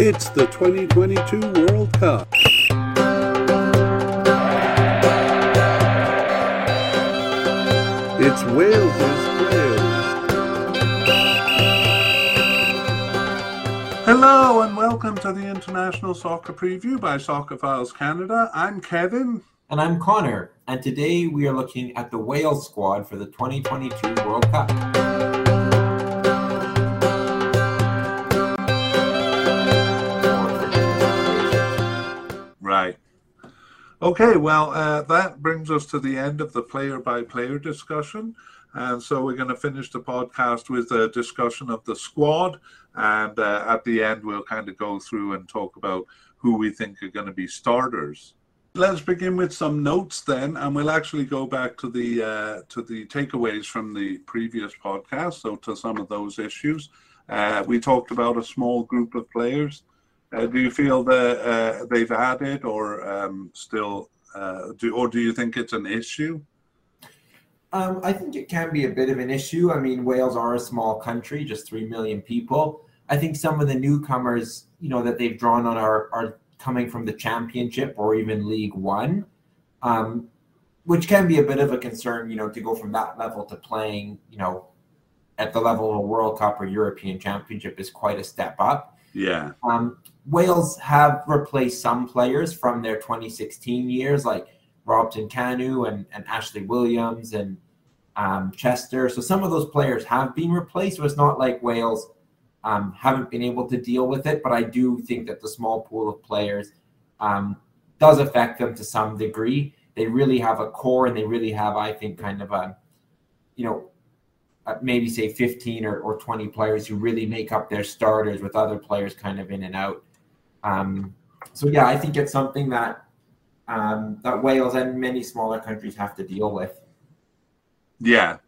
It's the 2022 World Cup. It's Wales's players. Hello and welcome to the International Soccer Preview by Soccerphiles Canada. I'm Kevin. And I'm Connor, and today we are looking at the Wales squad for the 2022 World Cup. Okay, well, uh, that brings us to the end of the player by player discussion. And so we're going to finish the podcast with a discussion of the squad. And uh, at the end, we'll kind of go through and talk about who we think are going to be starters. Let's begin with some notes then, and we'll actually go back to the uh, to the takeaways from the previous podcast. So to some of those issues, uh, we talked about a small group of players. Uh, do you feel that uh, they've added, or um, still, uh, do or do you think it's an issue? Um, I think it can be a bit of an issue. I mean, Wales are a small country, just three million people. I think some of the newcomers, you know, that they've drawn on are are coming from the championship or even League One, um, which can be a bit of a concern, you know, to go from that level to playing, you know, at the level of a World Cup or European Championship is quite a step up. Yeah. Um, Wales have replaced some players from their 2016 years, like Robson Kanu and, and Ashley Williams and um, Chester. So some of those players have been replaced. So it's not like Wales um, haven't been able to deal with it, but I do think that the small pool of players um, does affect them to some degree. They really have a core, and they really have, I think, kind of a, you know, maybe say 15 or, or 20 players who really make up their starters with other players kind of in and out. Um, so yeah, I think it's something that um, that Wales and many smaller countries have to deal with. Yeah,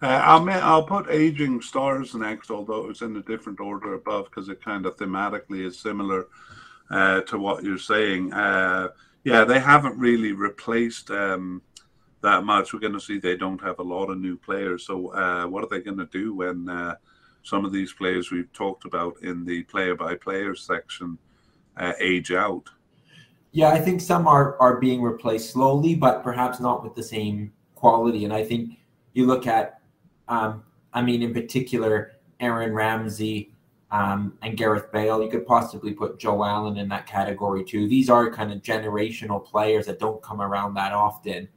uh, I'll I'll put aging stars next, although it's in a different order above because it kind of thematically is similar uh, to what you're saying. Uh, yeah, they haven't really replaced um, that much. We're going to see they don't have a lot of new players. So uh, what are they going to do when uh, some of these players we've talked about in the player by player section uh, age out? Yeah, I think some are are being replaced slowly, but perhaps not with the same quality. And I think you look at um, I mean, in particular, Aaron Ramsey um, and Gareth Bale. You could possibly put Joe Allen in that category too. These are kind of generational players that don't come around that often.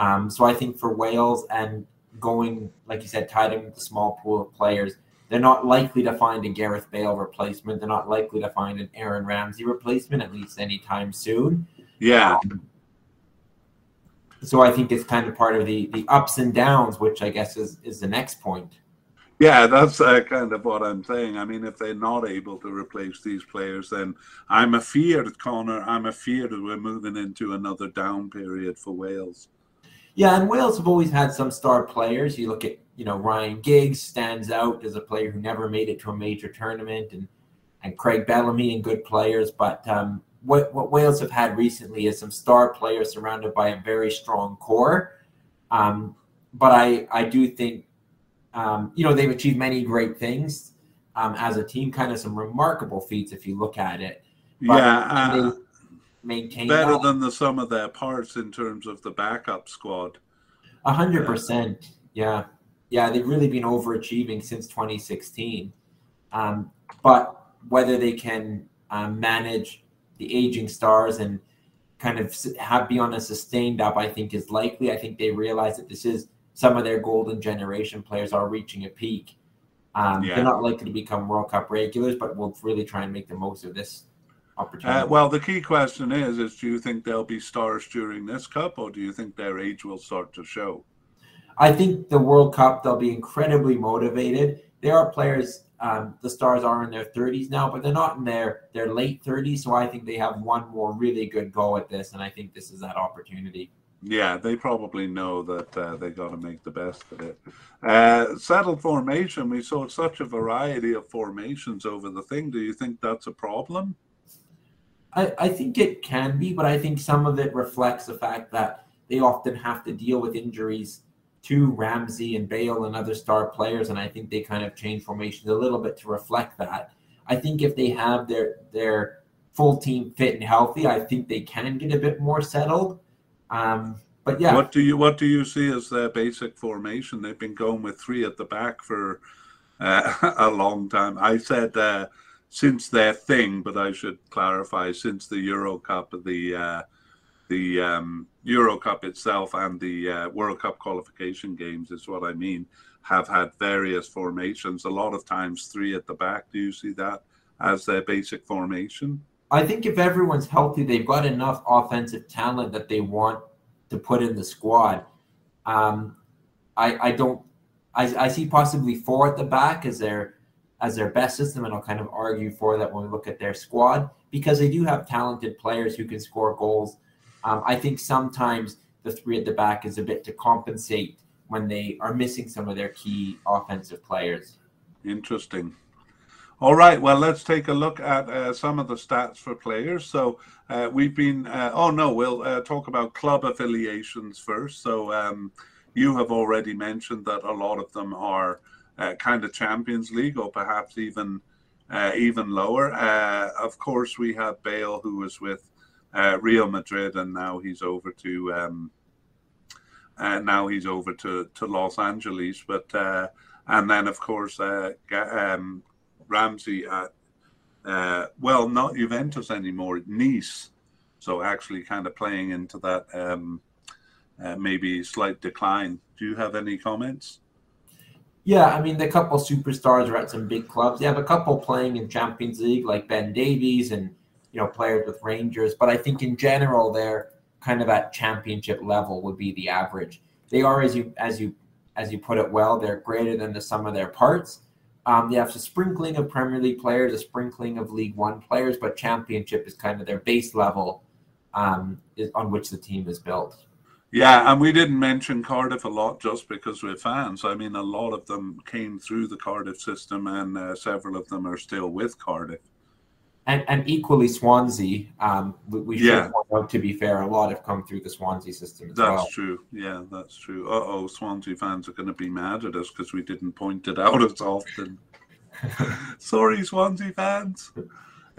Um, so I think for Wales and going, like you said, tied in with the small pool of players, they're not likely to find a Gareth Bale replacement. They're not likely to find an Aaron Ramsey replacement, at least anytime soon. Yeah. Um, so I think it's kind of part of the the ups and downs, which I guess is is the next point. Yeah, that's uh, kind of what I'm saying. I mean, if they're not able to replace these players, then I'm afeared, Connor. I'm afeared we're moving into another down period for Wales. Yeah, and Wales have always had some star players. You look at, you know, Ryan Giggs stands out as a player who never made it to a major tournament, and and Craig Bellamy and good players. But um, what, what Wales have had recently is some star players surrounded by a very strong core. Um, but I, I do think, um, you know, they've achieved many great things um, as a team, kind of some remarkable feats if you look at it. But yeah. Uh, maintain better that. than the sum of their parts in terms of the backup squad. A hundred percent. Yeah. Yeah. They've really been overachieving since 2016. Um, but whether they can um, manage the aging stars and kind of have be on a sustained up, I think is likely. I think they realize that this is some of their golden generation players are reaching a peak. Um, yeah. They're not likely to become World Cup regulars, but we'll really try and make the most of this opportunity. Uh, well, the key question is: is do you think they'll be stars during this cup, or do you think their age will start to show? I think the World Cup they'll be incredibly motivated. There are players um, the stars are in their 30s now, but they're not in their their late 30s. So I think they have one more really good go at this, and I think this is that opportunity. Yeah, they probably know that uh, they got to make the best of it. Uh, settled formation, we saw such a variety of formations over the thing. Do you think that's a problem? I, I think it can be, but I think some of it reflects the fact that they often have to deal with injuries to Ramsey and Bale and other star players, and I think they kind of change formations a little bit to reflect that. I think if they have their their full team fit and healthy, I think they can get a bit more settled. Um, but yeah, what do you what do you see as their basic formation? They've been going with three at the back for uh, a long time. I said uh, since their thing, but I should clarify since the Euro Cup, the uh, the um, Euro Cup itself and the uh, World Cup qualification games is what I mean. Have had various formations. A lot of times, three at the back. Do you see that as their basic formation? I think if everyone's healthy, they've got enough offensive talent that they want to put in the squad. Um, I, I don't. I, I see possibly four at the back as their as their best system, and I'll kind of argue for that when we look at their squad because they do have talented players who can score goals. Um, I think sometimes the three at the back is a bit to compensate when they are missing some of their key offensive players. Interesting. All right, well, let's take a look at uh, some of the stats for players. So uh, we've been, uh, oh no, we'll uh, talk about club affiliations first. So um, you have already mentioned that a lot of them are uh, kind of Champions League or perhaps even uh, even lower. of course, we have Bale, who was with Real Madrid, and now he's over to um, now he's over to, to Los Angeles. But and then, of course, um, Ramsey at uh, well, not Juventus anymore, Nice. So actually, kind of playing into that um, uh, maybe slight decline. Do you have any comments? Yeah, I mean, the couple superstars are at some big clubs. They have a couple playing in Champions League, like Ben Davies, and you know players with Rangers. But I think in general, they're kind of at championship level would be the average. They are, as you as you as you put it well, they're greater than the sum of their parts. Um, they have a sprinkling of Premier League players, a sprinkling of League One players, but Championship is kind of their base level um, is, on which the team is built. Yeah, and we didn't mention Cardiff a lot just because we're fans. I mean, a lot of them came through the Cardiff system, and uh, several of them are still with Cardiff and, and equally Swansea. Um, we, we yeah. should point out, to be fair, a lot have come through the Swansea system. that's well. That's true. Yeah, that's true. Uh oh, Swansea fans are going to be mad at us because we didn't point it out as often. Sorry, Swansea fans.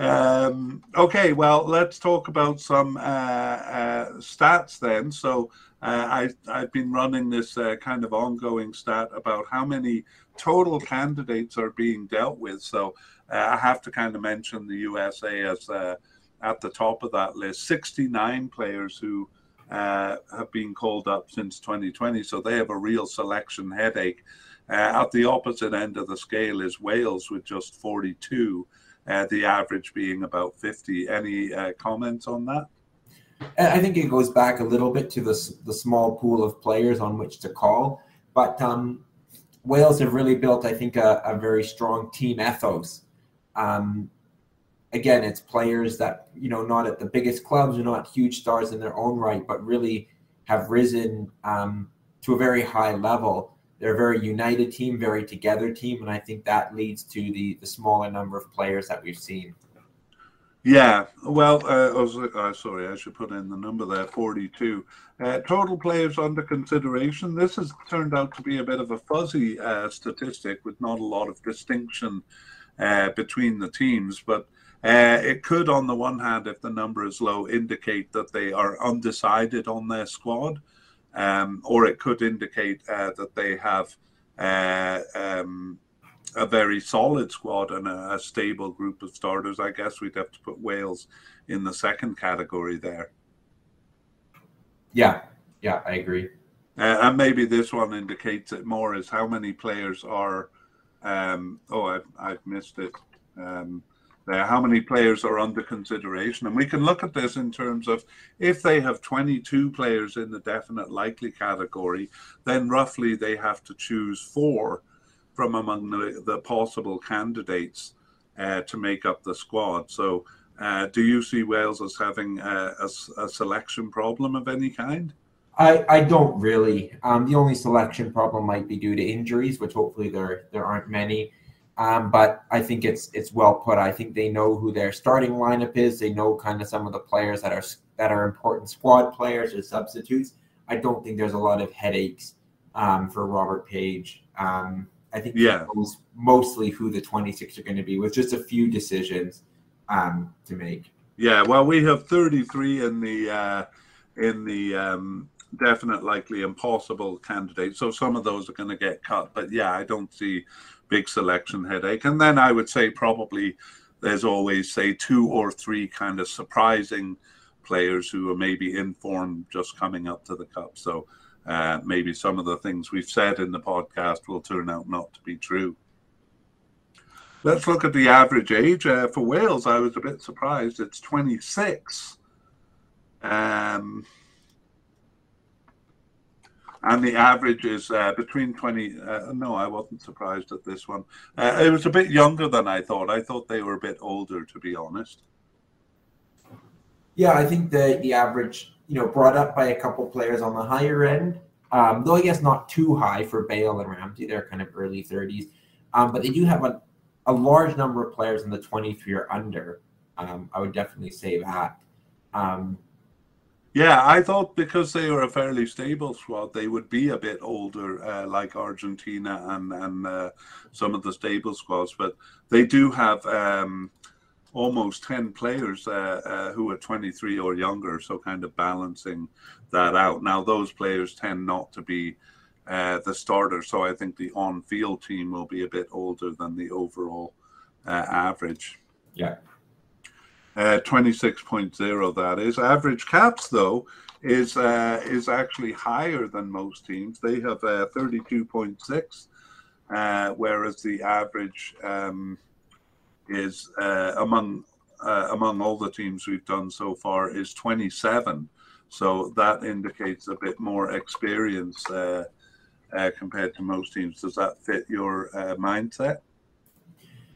Um, okay, well, let's talk about some uh, uh, stats then. So, uh, I, I've been running this uh, kind of ongoing stat about how many total candidates are being dealt with. So, uh, I have to kind of mention the USA as uh, at the top of that list. 69 players who have been called up since 2020, so they have a real selection headache. At the opposite end of the scale is Wales with just 42, uh, the average being about 50. Any uh, comments on that? I think it goes back a little bit to the, the small pool of players on which to call, but um, Wales have really built, I think, a, a very strong team ethos um, again, it's players that you know not at the biggest clubs or not huge stars in their own right, but really have risen um, to a very high level. They're a very united team, very together team, and I think that leads to the the smaller number of players that we've seen. Yeah, well, uh, I was, uh, sorry, I should put in the number there 42. Uh, total players under consideration. This has turned out to be a bit of a fuzzy uh, statistic with not a lot of distinction uh, between the teams. But uh, it could, on the one hand, if the number is low, indicate that they are undecided on their squad, um, or it could indicate uh, that they have uh, um, a very solid squad and a, a, stable group of starters. I guess we'd have to put Wales in the second category there. Yeah, yeah, I agree. Uh, and maybe this one indicates it more is how many players are um, oh, I've, I've missed it. Um, how many players are under consideration? And we can look at this in terms of if they have 22 players in the definite likely category, then roughly they have to choose four from among the, the possible candidates uh, to make up the squad. So, uh, do you see Wales as having a, a, a selection problem of any kind? I, I don't really. Um, the only selection problem might be due to injuries, which hopefully there there aren't many. Um, but I think it's it's well put. I think they know who their starting lineup is. They know kind of some of the players that are that are important squad players or substitutes. I don't think there's a lot of headaches um, for Robert Page. Um, I think Yeah. he knows mostly who the 26 are going to be, with just a few decisions um, to make. Yeah, well, we have 33 in the uh, in the um, definite, likely, impossible candidates. So some of those are going to get cut. But yeah, I don't see big selection headache. And then I would say probably there's always say two or three kind of surprising players who are maybe informed just coming up to the cup. So uh, maybe some of the things we've said in the podcast will turn out not to be true. Let's look at the average age uh, for Wales. I was a bit surprised. It's 26. Um, and the average is uh, between 20. Uh, no, I wasn't surprised at this one. Uh, it was a bit younger than I thought. I thought they were a bit older, to be honest. Yeah, I think the the average, you know, brought up by a couple players on the higher end, um, though I guess not too high for Bale and Ramsey. They're kind of early 30s, um, but they do have a, a large number of players in the 23 or under. Um, I would definitely say that. Um, Yeah, I thought because they were a fairly stable squad, they would be a bit older, uh, like Argentina and and uh, some of the stable squads. But they do have um, almost ten players uh, uh, who are twenty three or younger, so kind of balancing that out. Now those players tend not to be uh, the starter, so I think the on field team will be a bit older than the overall uh, average. yeah. Uh, 26.0 that is. Average caps though is uh, is actually higher than most teams. They have uh, 32.6 uh, whereas the average um, is uh, among uh, among all the teams we've done so far is 27 so that indicates a bit more experience compared to most teams. Does that fit your mindset?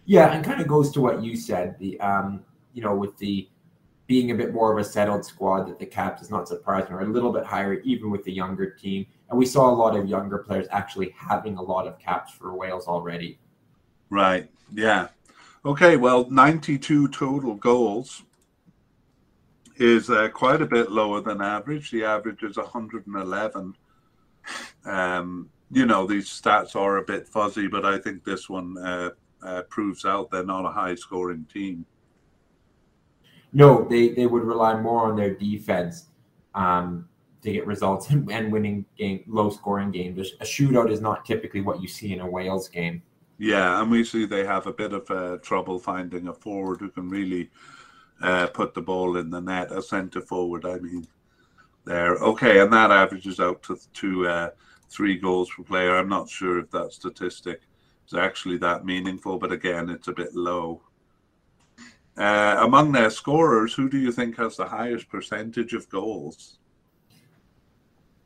Yeah, and kind of goes to what you said. The um, you know, with the being a bit more of a settled squad, that the cap is not surprising, or a little bit higher, even with the younger team. And we saw a lot of younger players actually having a lot of caps for Wales already. Right. Yeah. Okay. Well, 92 total goals is uh, quite a bit lower than average. The average is 111. Um, you know, these stats are a bit fuzzy, but I think this one uh, uh, proves out they're not a high scoring team. No, they they would rely more on their defense um, to get results and, and winning game low scoring games. A shootout is not typically what you see in a Wales game. Yeah, and we see they have a bit of uh, trouble finding a forward who can really uh, put the ball in the net. A centre forward, I mean. There, okay, and that averages out to to uh, three goals per player. I'm not sure if that statistic is actually that meaningful, but again, it's a bit low. Uh, among their scorers, who do you think has the highest percentage of goals?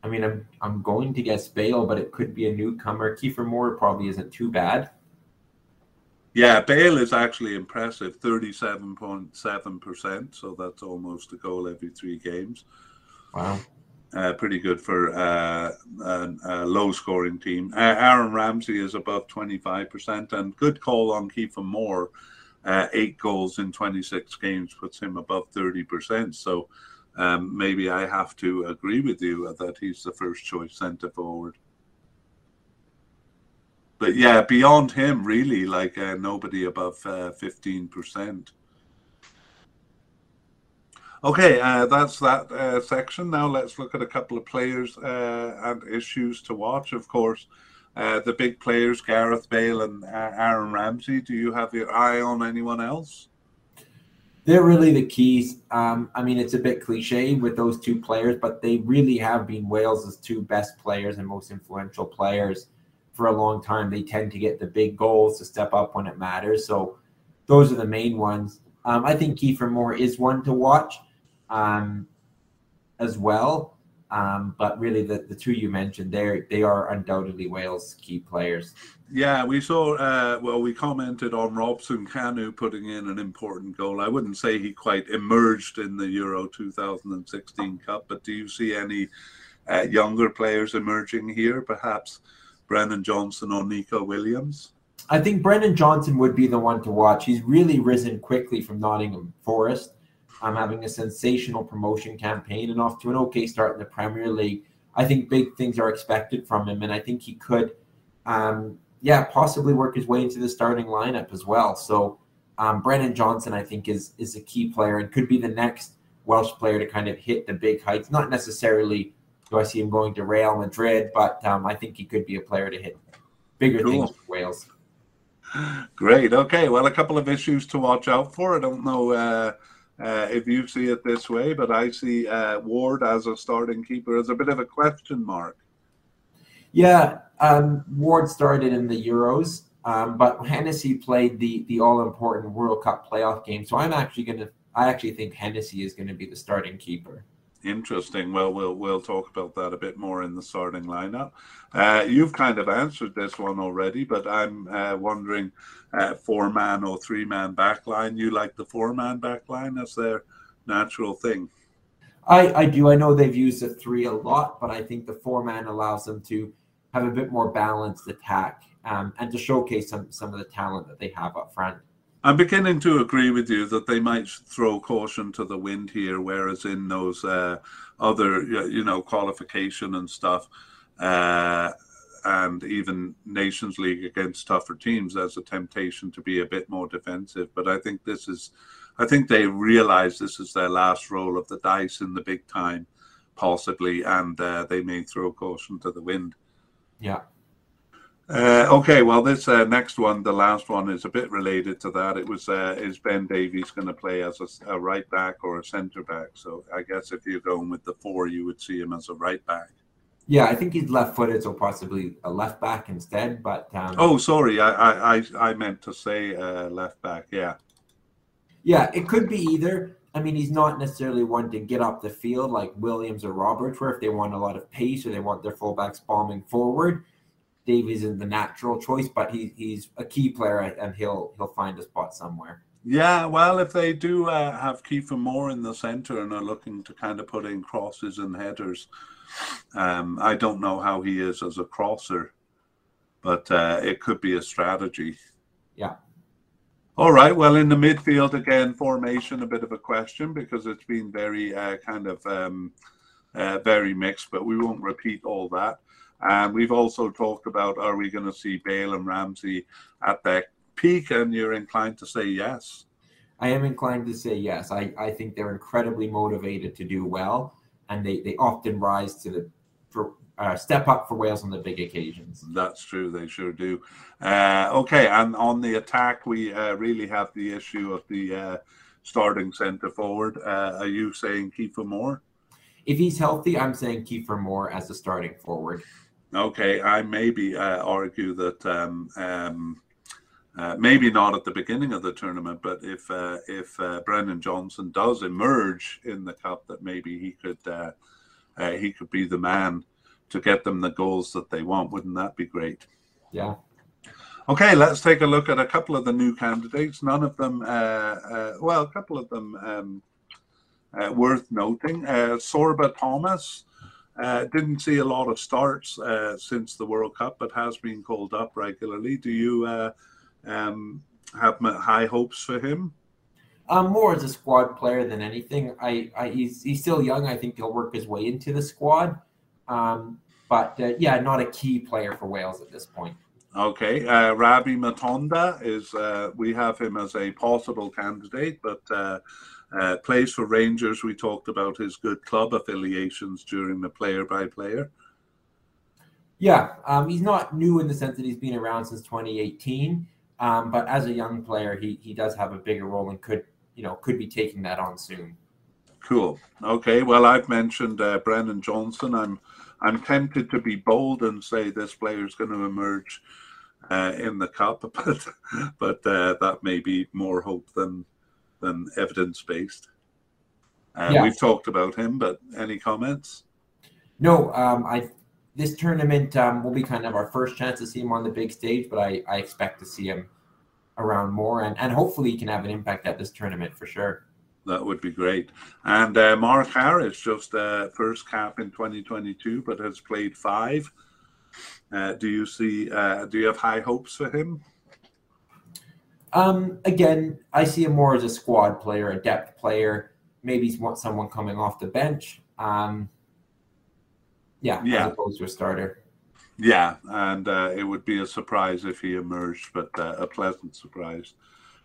I mean, I'm I'm going to guess Bale, but it could be a newcomer. Kiefer Moore probably isn't too bad. Yeah, Bale is actually impressive, thirty-seven point seven percent. So that's almost a goal every three games. Wow. Uh, pretty good for uh, a, a low-scoring team. Uh, Aaron Ramsey is above twenty-five percent, and good call on Kiefer Moore. Uh, eight goals in twenty-six games puts him above thirty percent. So um, maybe I have to agree with you that he's the first choice centre forward. But yeah, beyond him, really, like uh, nobody above uh, fifteen percent. Okay, uh, that's that uh, section. Now let's look at a couple of players uh, and issues to watch. Of course, uh, the big players, Gareth Bale and uh, Aaron Ramsey. Do you have your eye on anyone else? They're really the keys. Um, I mean, it's a bit cliche with those two players, but they really have been Wales' two best players and most influential players for a long time. They tend to get the big goals to step up when it matters. So those are the main ones. Um, I think Kiefer Moore is one to watch um, as well. Um, but really, the, the two you mentioned, they they are undoubtedly Wales' key players. Yeah, we saw. Uh, well, we commented on Robson Kanu putting in an important goal. I wouldn't say he quite emerged in the Euro 2016 Cup, but do you see any uh, younger players emerging here? Perhaps Brennan Johnson or Neco Williams. I think Brennan Johnson would be the one to watch. He's really risen quickly from Nottingham Forest. I'm having a sensational promotion campaign and off to an okay start in the Premier League. I think big things are expected from him, and I think he could um, yeah, possibly work his way into the starting lineup as well. So um, Brennan Johnson, I think, is is a key player and could be the next Welsh player to kind of hit the big heights. Not necessarily do I see him going to Real Madrid, but um, I think he could be a player to hit bigger cool. things for Wales. Great. Okay. Well, a couple of issues to watch out for. I don't know uh, uh, if you see it this way, but I see uh, Ward as a starting keeper as a bit of a question mark. Yeah, um, Ward started in the Euros, um, but Hennessy played the the all important World Cup playoff game. So I'm actually going to. I actually think Hennessy is going to be the starting keeper. Interesting. Well, we'll we'll talk about that a bit more in the starting lineup. Uh, you've kind of answered this one already, but I'm uh, wondering, uh, four man or three man backline. You like the four man backline as their natural thing? I I do. I know they've used the three a lot, but I think the four man allows them to have a bit more balanced attack um, and to showcase some some of the talent that they have up front. I'm beginning to agree with you that they might throw caution to the wind here, whereas in those uh, other, you know, qualification and stuff, uh, and even Nations League against tougher teams, there's a temptation to be a bit more defensive. But I think this is, I think they realize this is their last roll of the dice in the big time, possibly, and uh, they may throw caution to the wind. Yeah. Uh, okay, well, this uh, next one, the last one, is a bit related to that. It was uh, is Ben Davies going to play as a, a, right back or a centre back? So I guess if you're going with the four, you would see him as a right back. Yeah, I think he's left-footed, so possibly a left back instead. But um, oh, sorry, I I I meant to say uh, left back. Yeah. Yeah, it could be either. I mean, he's not necessarily one to get up the field like Williams or Roberts, where if they want a lot of pace or they want their fullbacks bombing forward Davies is the natural choice, but he, he's a key player and he'll he'll find a spot somewhere. Yeah, well, if they do uh, have Kiefer Moore in the centre and are looking to kind of put in crosses and headers, um, I don't know how he is as a crosser, but uh, it could be a strategy. Yeah. All right. Well, in the midfield again, formation a bit of a question because it's been very uh, kind of um, uh, very mixed, but we won't repeat all that. And we've also talked about are we going to see Bale and Ramsey at their peak? And you're inclined to say yes. I am inclined to say yes. I, I think they're incredibly motivated to do well, and they, they often rise to the for, uh, step up for Wales on the big occasions. That's true. They sure do. Uh, okay, and on the attack, we uh, really have the issue of the uh, starting centre forward. Uh, are you saying Kiefer Moore? If he's healthy, I'm saying Kiefer Moore as the starting forward. Okay, I maybe uh, argue that um, um, uh, maybe not at the beginning of the tournament, but if uh, if uh, Brennan Johnson does emerge in the cup, that maybe he could uh, uh, he could be the man to get them the goals that they want. Wouldn't that be great? Yeah. Okay, let's take a look at a couple of the new candidates. None of them, well, a couple of them um, worth noting. Sorba Thomas. Uh, didn't see a lot of starts uh, since the World Cup, but has been called up regularly. Do you uh, um, have high hopes for him? Um, more as a squad player than anything. I, I he's he's still young. I think he'll work his way into the squad. Um, but uh, yeah, not a key player for Wales at this point. Okay, uh, Rabbi Matondo is. Uh, we have him as a possible candidate, but uh, plays for Rangers. We talked about his good club affiliations during the player by player. Yeah, um, he's not new in the sense that he's been around since 2018. Um, but as a young player, he he does have a bigger role and could you know could be taking that on soon. Cool. Okay. Well, I've mentioned uh, Brennan Johnson. I'm I'm tempted to be bold and say this player is going to emerge uh, in the cup, but but uh, that may be more hope than than evidence based. Uh, yeah. We've talked about him, but any comments? No, um, I this tournament um, will be kind of our first chance to see him on the big stage, but I, I expect to see him around more, and, and hopefully he can have an impact at this tournament for sure. That would be great. And uh, Mark Harris, just uh, first cap in 2022, but has played five. Uh, do you see? Uh, do you have high hopes for him? Um, again, I see him more as a squad player, a depth player. Maybe he's want someone coming off the bench. Um, yeah, yeah, as opposed to a starter. Yeah, and uh, it would be a surprise if he emerged, but uh, a pleasant surprise.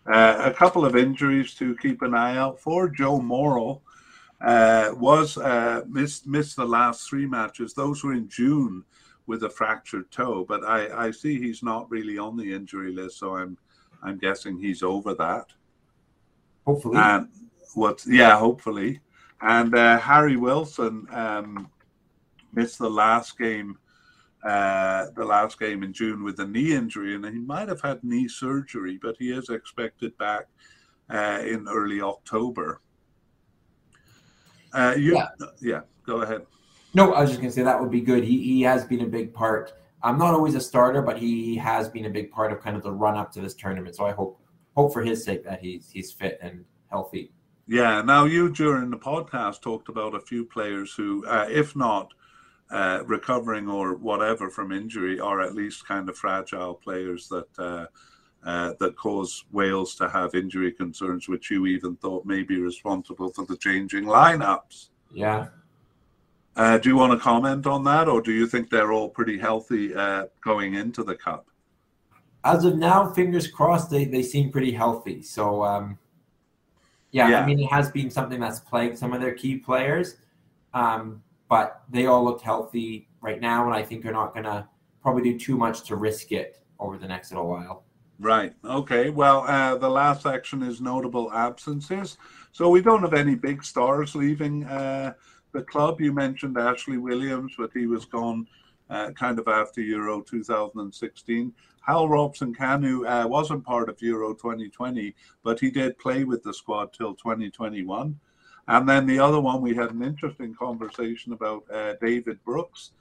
Uh, a couple of injuries to keep an eye out for. Joe Morrell uh, was uh, missed missed the last three matches. Those were in June with a fractured toe, but I, I see he's not really on the injury list, so I'm I'm guessing he's over that. Hopefully, and what? Yeah, hopefully. And uh, Harry Wilson um, missed the last game uh, the last game in June with a knee injury, and he might have had knee surgery, but he is expected back uh, in early October. Uh, you, yeah. yeah, go ahead. No, I was just going to say that would be good. He, he has been a big part. I'm not always a starter, but he has been a big part of kind of the run up to this tournament. So I hope hope for his sake that he's he's fit and healthy. Yeah. Now you during the podcast talked about a few players who, uh, if not uh, recovering or whatever from injury are at least kind of fragile players that uh, uh, that cause Wales to have injury concerns, which you even thought may be responsible for the changing lineups. Yeah. Uh, do you want to comment on that, or do you think they're all pretty healthy uh, going into the cup? As of now, fingers crossed, they, they seem pretty healthy. So, um, yeah, yeah, I mean, it has been something that's plagued some of their key players. Um, but they all look healthy right now, and I think they're not going to probably do too much to risk it over the next little while. Right. Okay. Well, uh, the last section is notable absences. So we don't have any big stars leaving uh, the club. You mentioned Ashley Williams, but he was gone uh, kind of after Euro 2016. Hal Robson Kanu uh, wasn't part of Euro 2020, but he did play with the squad till 2021. And then the other one, we had an interesting conversation about uh, David Brooks.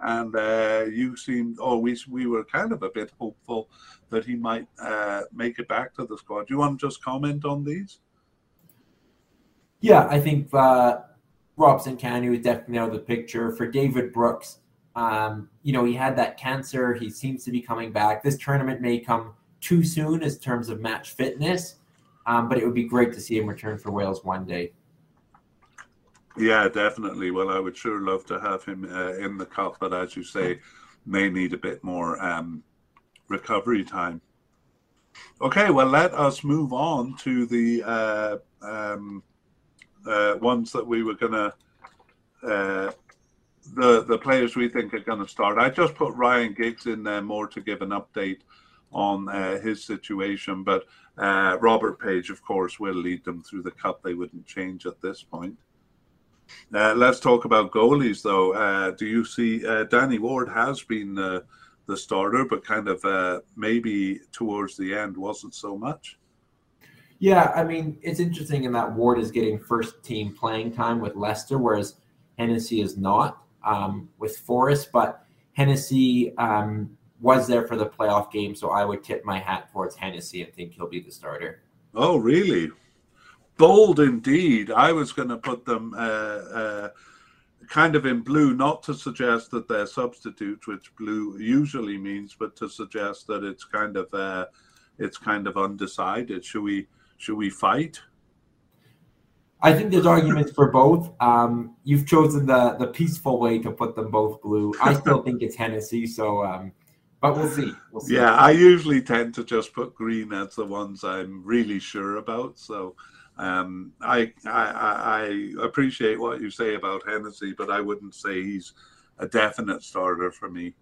And uh, you seemed, oh, we, we were kind of a bit hopeful that he might uh, make it back to the squad. Do you want to just comment on these? Yeah, I think uh, Robson Kanu is definitely out of the picture. For David Brooks, um, you know, he had that cancer. He seems to be coming back. This tournament may come too soon in terms of match fitness, um, but it would be great to see him return for Wales one day. Yeah, definitely. Well, I would sure love to have him uh, in the cup, but as you say, may need a bit more um, recovery time. Okay, well, let us move on to the uh, um, uh, ones that we were going to, uh, the the players we think are going to start. I just put Ryan Giggs in there more to give an update on uh, his situation, but uh, Robert Page, of course, will lead them through the cup. They wouldn't change at this point. Uh, let's talk about goalies, though. Uh, do you see Danny Ward has been the starter, but kind of maybe towards the end wasn't so much? Yeah, I mean, it's interesting in that Ward is getting first team playing time with Leicester, whereas Hennessy is not um, with Forest. But Hennessy um, was there for the playoff game, so I would tip my hat towards Hennessy and think he'll be the starter. Oh, really? bold indeed. I was going to put them uh, uh, kind of in blue, not to suggest that they're substitutes, which blue usually means, but to suggest that it's kind of uh, it's kind of undecided. Should we should we fight? I think there's arguments for both. Um, you've chosen the the peaceful way to put them both blue. I still think it's Hennessy, so um, but we'll see. We'll see. Yeah, I usually tend to just put green as the ones I'm really sure about. So um, I, I, I appreciate what you say about Hennessy, but I wouldn't say he's a definite starter for me.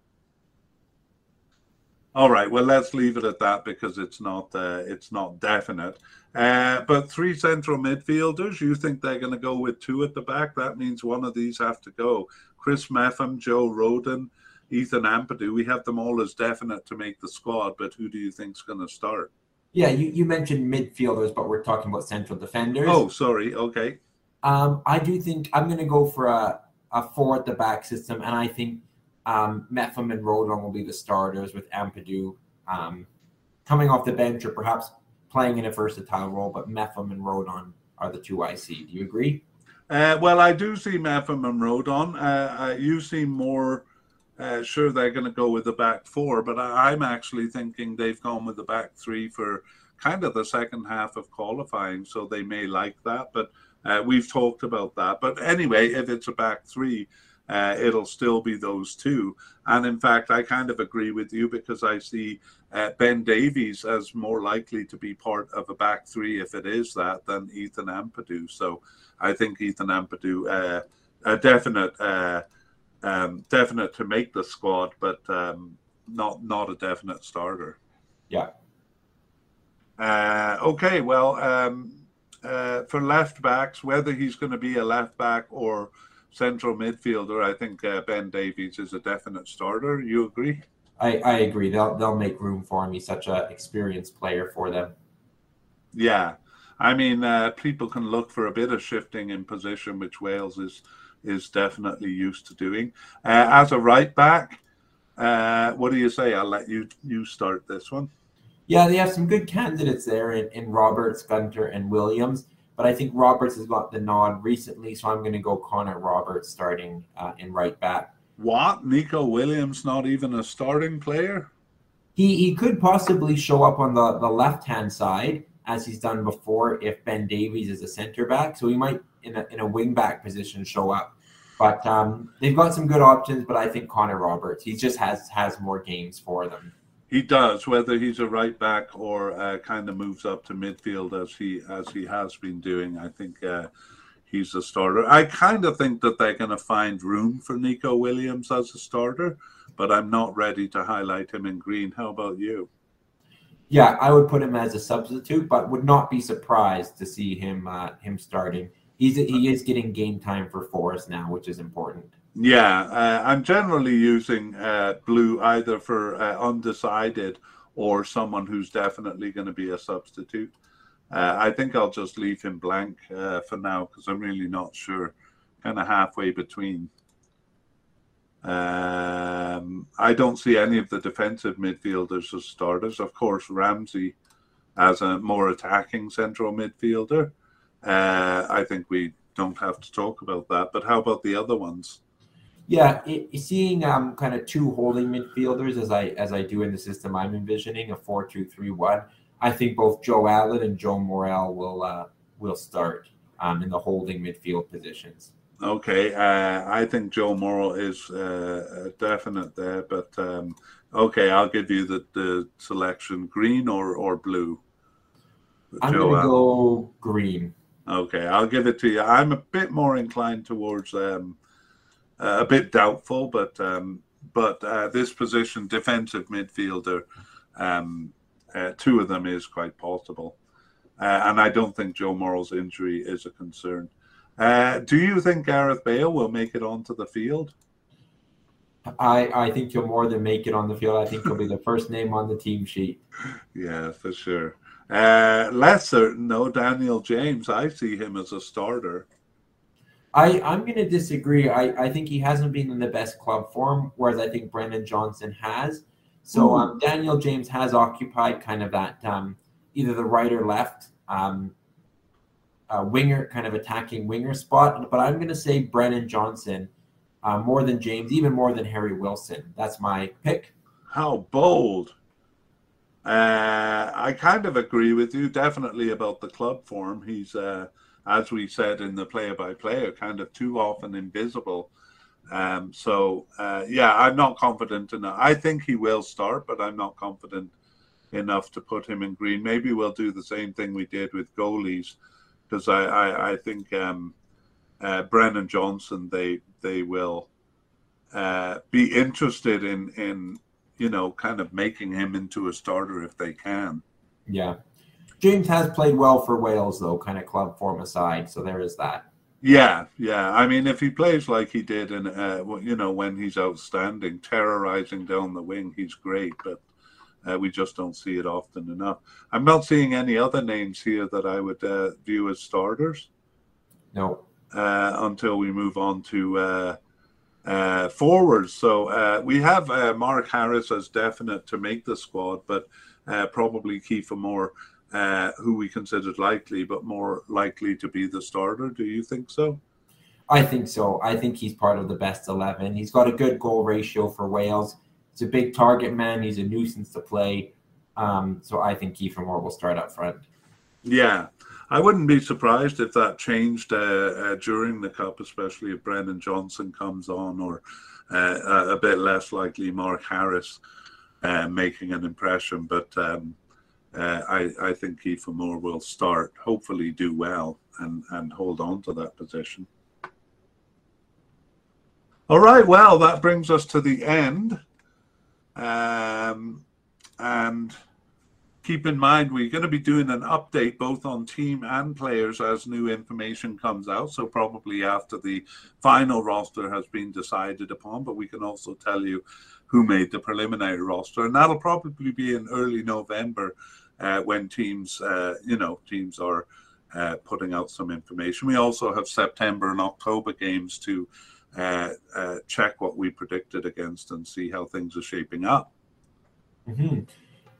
All right, well let's leave it at that because it's not uh, it's not definite. Uh, but three central midfielders, you think they're going to go with two at the back? That means one of these have to go. Chris Mepham, Joe Rodon, Ethan Ampadu. We have them all as definite to make the squad, but who do you think's going to start? Yeah, you, you mentioned midfielders, but we're talking about central defenders. Oh, sorry. Okay. Um, I do think I'm going to go for a, a four at the back system, and I think um, Mepham and Rodon will be the starters with Ampadu um, coming off the bench or perhaps playing in a versatile role, but Mepham and Rodon are the two I see. Do you agree? Uh, well, I do see Mepham and Rodon. Uh, you seem more uh, sure, they're going to go with the back four, but I, am actually thinking they've gone with the back three for kind of the second half of qualifying, so they may like that. But uh, we've talked about that. But anyway, if it's a back three, uh, it'll still be those two. And in fact, I kind of agree with you because I see uh, Ben Davies as more likely to be part of a back three if it is that than Ethan Ampadu. So I think Ethan Ampadu, uh, a definite, uh, um, definite to make the squad, but um, not not a definite starter. Yeah. Uh, okay, well, um, uh, for left backs, whether he's going to be a left back or central midfielder, I think uh, Ben Davies is a definite starter. You agree? I, I agree. They'll they'll make room for him. He's such an experienced player for them. Yeah, I mean, uh, people can look for a bit of shifting in position, which Wales is is definitely used to doing. Uh, as a right back, uh, what do you say? I'll let you you start this one. Yeah, they have some good candidates there in, in Roberts, Gunter, and Williams. But I think Roberts has got the nod recently, so I'm going to go Connor Roberts starting uh, in right back. What? Neco Williams not even a starting player? He he could possibly show up on the, the left hand side as he's done before if Ben Davies is a center back. So he might in a in a wing back position show up. But um, they've got some good options, but I think Connor Roberts, he just has has more games for them. He does, whether he's a right back or uh, kind of moves up to midfield as he as he has been doing. I think uh, he's a starter. I kind of think that they're going to find room for Neco Williams as a starter, but I'm not ready to highlight him in green. How about you? Yeah, I would put him as a substitute, but would not be surprised to see him uh, him starting. He's he is getting game time for Forest now, which is important. Yeah, uh, I'm generally using uh, blue either for uh, undecided or someone who's definitely going to be a substitute. Uh, I think I'll just leave him blank uh, for now because I'm really not sure. Kind of halfway between. Um, I don't see any of the defensive midfielders as starters. Of course, Ramsey as a more attacking central midfielder. Uh, I think we don't have to talk about that. But how about the other ones? Yeah, it, seeing um, kind of two holding midfielders as I as I do in the system I'm envisioning a four two three one. I think both Joe Allen and Joe Morrell will uh, will start um, in the holding midfield positions. Okay, uh, I think Joe Morrell is uh, definite there, but um, okay, I'll give you the, the selection: green or or blue. I'm Joe gonna Allen. go green. Okay, I'll give it to you. I'm a bit more inclined towards um, uh, a bit doubtful, but um, but uh, this position, defensive midfielder, um, uh, two of them is quite possible, uh, and I don't think Joe Morrell's injury is a concern. Uh, do you think Gareth Bale will make it onto the field? I, I think he'll more than make it on the field. I think he'll be the first name on the team sheet. Yeah, for sure. Uh, less certain, though, Daniel James. I see him as a starter. I, I'm going to disagree. I, I think he hasn't been in the best club form, whereas I think Brennan Johnson has. So um, Daniel James has occupied kind of that um, either the right or left um, uh, winger, kind of attacking winger spot. But I'm going to say Brennan Johnson uh, more than James, even more than Harry Wilson. That's my pick. How bold! Uh, I kind of agree with you, definitely about the club form. He's uh, as we said in the player by player, kind of too often invisible. Um, so uh, yeah, I'm not confident enough. I think he will start, but I'm not confident enough to put him in green. Maybe we'll do the same thing we did with goalies, because I, I, I think um, uh, Brennan Johnson they they will uh, be interested in in you know kind of making him into a starter if they can. Yeah. James has played well for Wales, though, kind of club form aside. So there is that. Yeah, yeah. I mean, if he plays like he did, and uh, you know, when he's outstanding, terrorizing down the wing, he's great. But uh, we just don't see it often enough. I'm not seeing any other names here that I would uh, view as starters. No. Uh, until we move on to uh, uh, forwards. So we have Mark Harris as definite to make the squad, but probably Kiefer Moore uh, who we considered likely, but more likely to be the starter. Do you think so? I think so. I think he's part of the best 11. He's got a good goal ratio for Wales. He's a big target man. He's a nuisance to play. Um, so I think Kiefer Moore will start up front. Yeah, I wouldn't be surprised if that changed uh, uh, during the cup, especially if Brennan Johnson comes on, or uh, a bit less likely Mark Harris uh, making an impression. But um, uh, I, I think Kiefer Moore will start, hopefully do well, and, and hold on to that position. All right, well, that brings us to the end. Um, and keep in mind we're going to be doing an update both on team and players as new information comes out so probably after the final roster has been decided upon but we can also tell you who made the preliminary roster and that'll probably be in early november uh, when teams uh, you know teams are uh, putting out some information we also have september and october games to uh, uh, check what we predicted against and see how things are shaping up mm-hmm.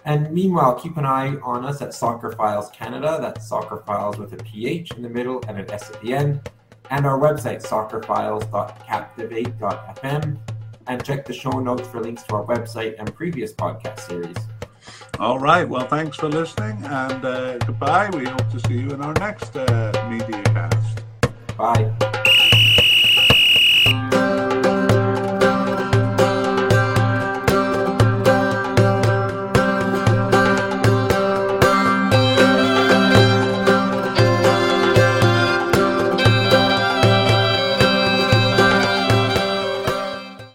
And meanwhile, keep an eye on us at Soccerphiles Canada. That's Soccerphiles with a PH in the middle and an S at the end. And our website, soccerphiles.captivate.fm. And check the show notes for links to our website and previous podcast series. All right. Well, thanks for listening and uh, goodbye. We hope to see you in our next uh, media cast. Bye.